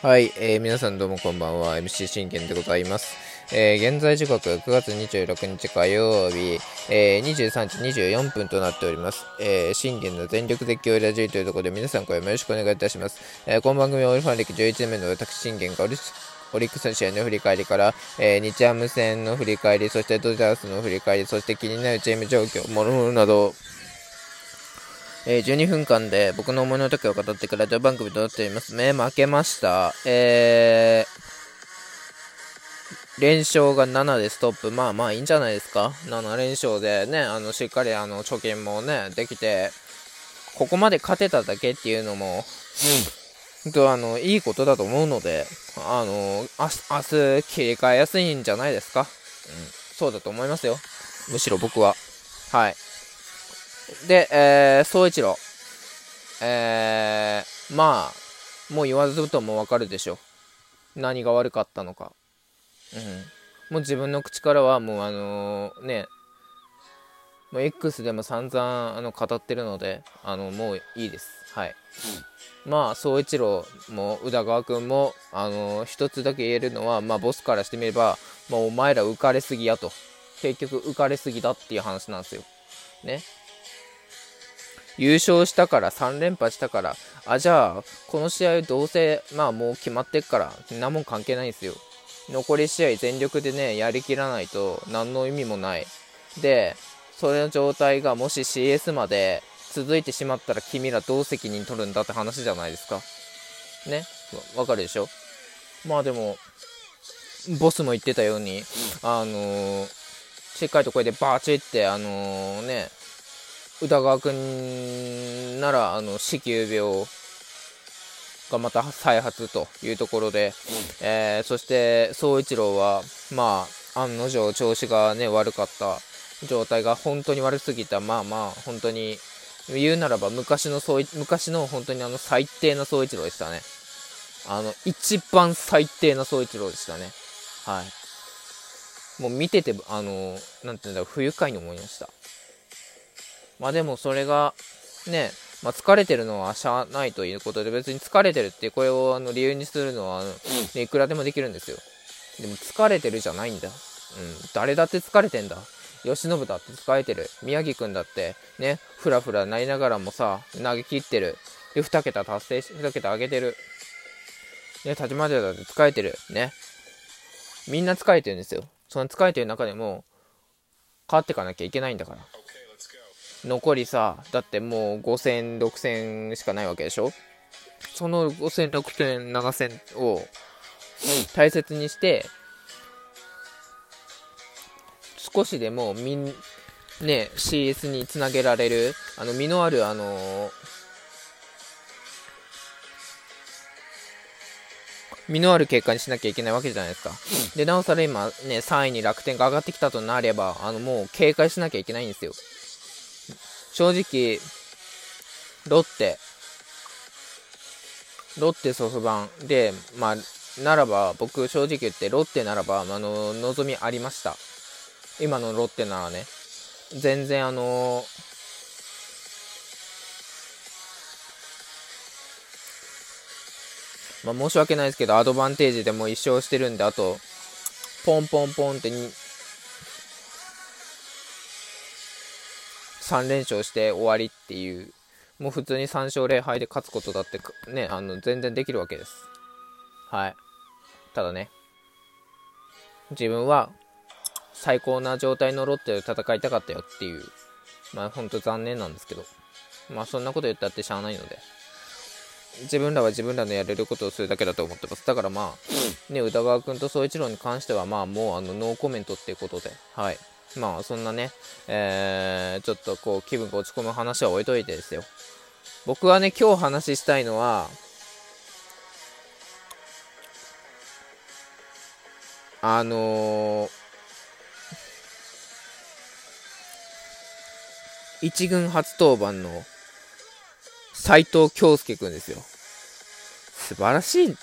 はい、えー、皆さんどうもこんばんは。MC 信玄でございます、えー、現在時刻9月26日火曜日、えー、23時24分となっております、え、信玄の全力絶叫ラジオというところで皆さん今夜もよろしくお願いいたします、え、この番組はオリファン歴11年目の私信玄がオリオリックスの試合の振り返りから、えー、日ハム戦の振り返り、そしてドジャースの振り返り、そして気になるチーム状況、もろもろなど、えー、12分間で僕の思いの丈を語ってくれた番組となっています。目負けました。えー、連勝が7でストップ。まあまあいいんじゃないですか。7連勝でね、あの、しっかりあの、貯金もね、できて、ここまで勝てただけっていうのも、うん、とあの、いいことだと思うので、あの、明日切り替えやすいんじゃないですか。うん、そうだと思いますよ。むしろ僕は。はい。で、えー、総一郎。えー、まあ、もう言わずともわかるでしょ。何が悪かったのか。うん。もう自分の口からはもうあのー、ね、もう X でも散々あの語ってるので、あの、もういいです。はい。まあ、総一郎も宇田川君も、あのー、一つだけ言えるのは、まあ、ボスからしてみれば、もうお前ら浮かれすぎやと。結局浮かれすぎだっていう話なんですよ。ね。優勝したから3連覇したからあじゃあこの試合どうせまあもう決まってっからそんなもん関係ないんですよ。残り試合全力でねやりきらないと何の意味もない。でそれの状態がもし CS まで続いてしまったら君らどう責任取るんだって話じゃないですか。ね？わかるでしょ？まあでもボスも言ってたようにあのー、しっかりとこれでバーチってあのー、ね宇田川君なら、あの、子宮病がまた再発というところで、うん、えー、そして総一郎は、まあ、案の定調子がね、悪かった状態が本当に悪すぎた、まあまあ、本当に、言うならば昔の総昔の本当にあの最低な総一郎でしたね。あの、一番最低な総一郎でしたね。はい。もう見てて、あの、なんていうんだろう、不愉快に思いました。まあでもそれが、ね、まあ、疲れてるのはしゃあないということで、別に疲れてるってこれをあの理由にするのは、ね、いくらでもできるんですよ。でも疲れてるじゃないんだ。うん、誰だって疲れてんだ。慶喜だって疲れてる。宮城くんだって、ね、ふらふらなりながらもさ、投げ切ってる。で、2桁達成し、2桁上げてる。ね、立ち回りだって疲れてる。ね。みんな疲れてるんですよ。その疲れてる中でも、変わっていかなきゃいけないんだから。残りさ、だってもう5000、6000しかないわけでしょ？その5000、6000、7000を大切にして、少しでもみん、ね、CS につなげられる、あの、身のある、あのー、身のある結果にしなきゃいけないわけじゃないですか。で、なおさら今ね、3位に楽天が上がってきたとなれば、あの、もう警戒しなきゃいけないんですよ。正直、ロッテ、ロッテソフバンで、まあ、ならば、僕正直言って、ロッテならば、あの、望みありました。今のロッテならね。全然あのまあ、申し訳ないですけど、アドバンテージでも1勝してるんで、あと、ポンポンポンって3連勝して終わりっていう、もう普通に3勝0敗で勝つことだってね、あの、全然できるわけです。はい。ただね、自分は最高な状態のロッテで戦いたかったよっていう、まあほんと残念なんですけど、まあそんなこと言ったってしゃあないので、自分らは自分らのやれることをするだけだと思ってます。だからまあ、ね、宇田川君と総一郎に関してはまあもうあのノーコメントっていうことで、はい。まあそんなね、えー、ちょっとこう気分が落ち込む話は置いといてですよ。僕はね、今日話したいのは、あのー、一軍初登板の斎藤京介くんですよ。素晴らしい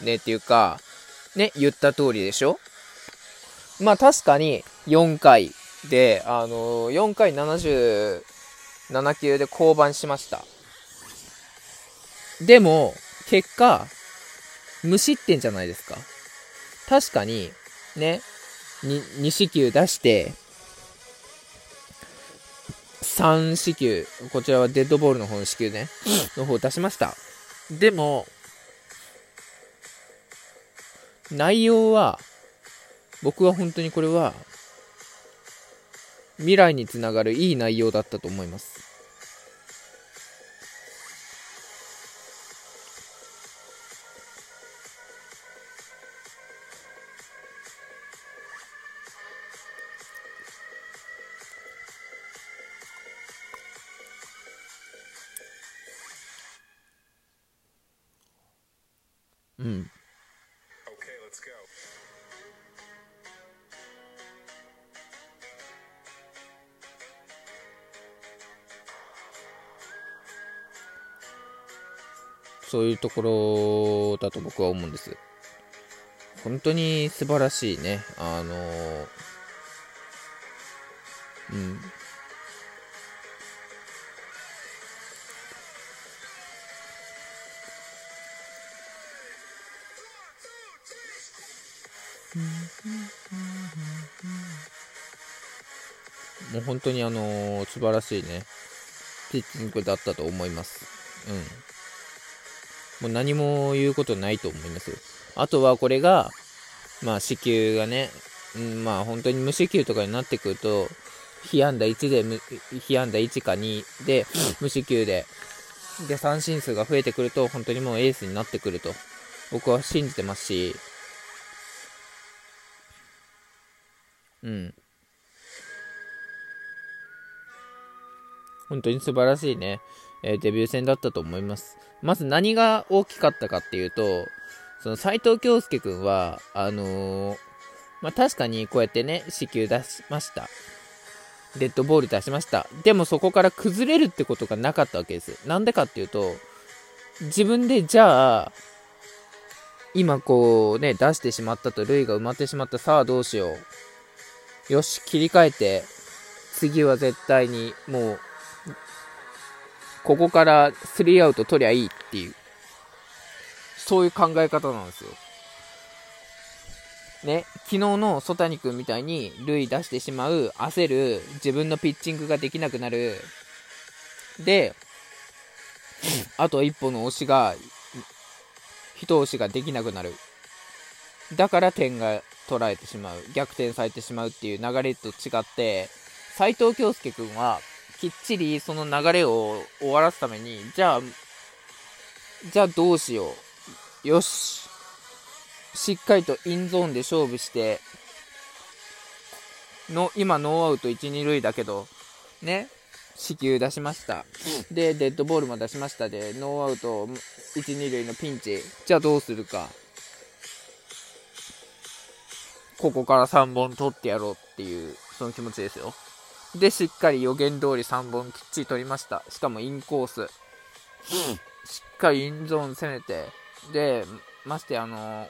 ねっていうか、ね、言った通りでしょ？まあ確かに4回で、あのー、4回77球で降板しました。でも、結果、無失点じゃないですか。確かに、ね、2四球出して、3四球、こちらはデッドボールの方の四球ね、の方を出しました。でも、内容は、僕は本当にこれは、未来につながるいい内容だったと思います。うん。そういうところだと僕は思うんです。本当に素晴らしいね。あのー、うん。もう本当にあのー、素晴らしいね、ピッチングだったと思います。うん。もう何も言うことないと思います。あとはこれが、まあ、四球がね、うん、まあ、本当に無四球とかになってくると、被安打1で、被安打1か2で、無四球で、で、三振数が増えてくると、本当にもうエースになってくると、僕は信じてますし、うん。本当に素晴らしいね、えー、デビュー戦だったと思います。まず何が大きかったかっていうと、その斎藤京介君は、あのー、まあ、確かにこうやってね、死球出しました。デッドボール出しました。でもそこから崩れるってことがなかったわけです。なんでかっていうと、自分でじゃあ、今こうね、出してしまったと、塁が埋まってしまった、さあどうしよう。よし、切り替えて、次は絶対にもう、ここからスリーアウト取りゃいいっていう、そういう考え方なんですよ。ね、昨日の曽谷君みたいに塁出してしまう、焦る、自分のピッチングができなくなる。で、あと一歩の押しが、一押しができなくなる。だから点が捉えてしまう、逆転されてしまうっていう流れと違って、斎藤京介君は、きっちりその流れを終わらすために、じゃあ、じゃあどうしよう。よし。しっかりとインゾーンで勝負して、の、今ノーアウト1、2塁だけど、ね、四球出しました。で、デッドボールも出しましたで、ノーアウト1、2塁のピンチ。じゃあどうするか。ここから3本取ってやろうっていう、その気持ちですよ。で、しっかり予言通り3本きっちり取りました。しかもインコース。しっかりインゾーン攻めて、で、ましてあの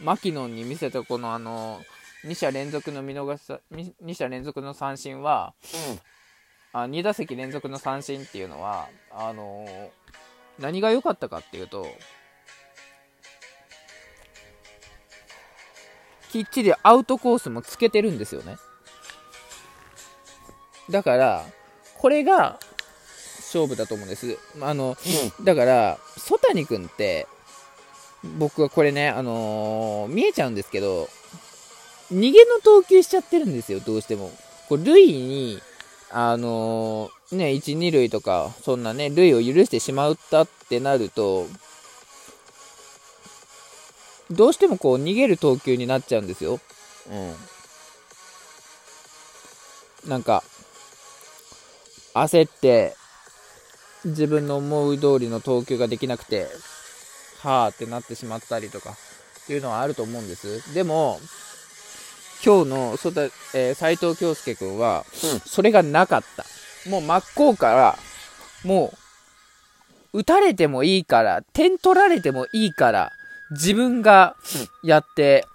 マキノンに見せたこのあの2者連続の見逃し、2者連続の三振は、あ2打席連続の三振っていうのは、あの何が良かったかっていうと、きっちりアウトコースもつけてるんですよね。だから、これが勝負だと思うんです。あの、だから、曽谷君って、僕はこれね、あのー、見えちゃうんですけど、逃げの投球しちゃってるんですよ、どうしても。こう、塁に、あのー、ね、1、2塁とか、そんなね、塁を許してしまったってなると、どうしてもこう逃げる投球になっちゃうんですよ。うん。なんか、焦って、自分の思う通りの投球ができなくて、はぁってなってしまったりとか、っていうのはあると思うんです。でも、今日の、そだ、えー、斉藤京介君は、それがなかった。もう真っ向から、もう、打たれてもいいから、点取られてもいいから、自分がやって、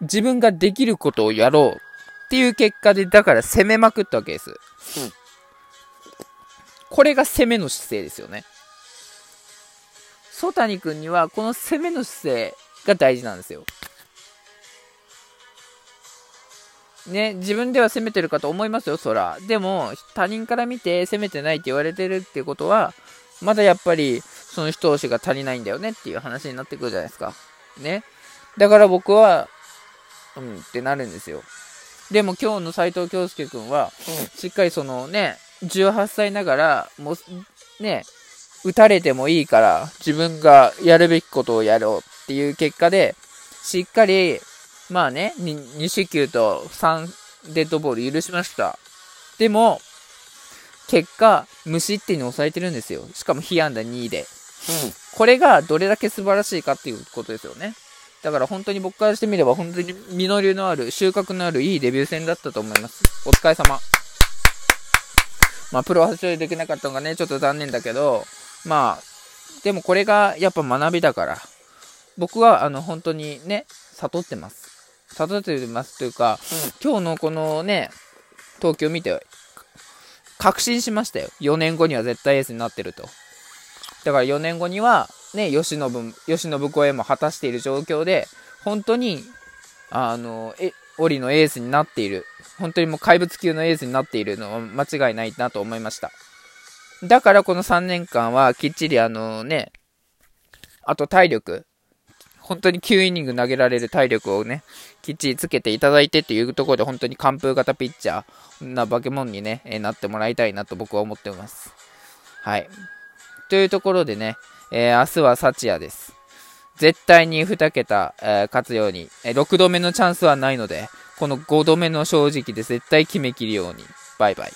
自分ができることをやろうっていう結果で、だから攻めまくったわけです。これが攻めの姿勢ですよね。曽谷君にはこの攻めの姿勢が大事なんですよ。ね、自分では攻めてるかと思いますよ、そら。でも、他人から見て攻めてないって言われてるってことは、まだやっぱり、その人押しが足りないんだよねっていう話になってくるじゃないですか。ね。だから僕は、うんってなるんですよ。でも今日の斎藤京介君は、しっかりそのね、18歳ながら、もう、ね、打たれてもいいから、自分がやるべきことをやろうっていう結果で、しっかり、まあね、2, 2四球と3デッドボール許しました。でも、結果、無失点に抑えてるんですよ。しかも、被安打2位で。うん。これがどれだけ素晴らしいかっていうことですよね。だから本当に僕からしてみれば本当に実りのある、収穫のあるいいデビュー戦だったと思います。お疲れ様。まあ、プロ発勝できなかったのがね、ちょっと残念だけど、まあ、でもこれがやっぱ学びだから、僕はあの本当にね、悟ってます。悟ってますというか、うん、今日のこのね、東京見て、確信しましたよ。4年後には絶対エースになってると。だから4年後には、ね、吉信、吉信超えも果たしている状況で、本当に、あの、え、オリのエースになっている。本当にもう怪物級のエースになっているのは間違いないなと思いました。だからこの3年間はきっちりあのね、あと体力、本当に9イニング投げられる体力をね、きっちりつけていただいてっていうところで本当に完封型ピッチャーな化け物にね、えなってもらいたいなと僕は思ってます。はい。というところでね、えー、明日は幸也です。絶対に2桁、えー、勝つように、えー、6度目のチャンスはないので、この5度目の正直で絶対決めきるように。バイバイ。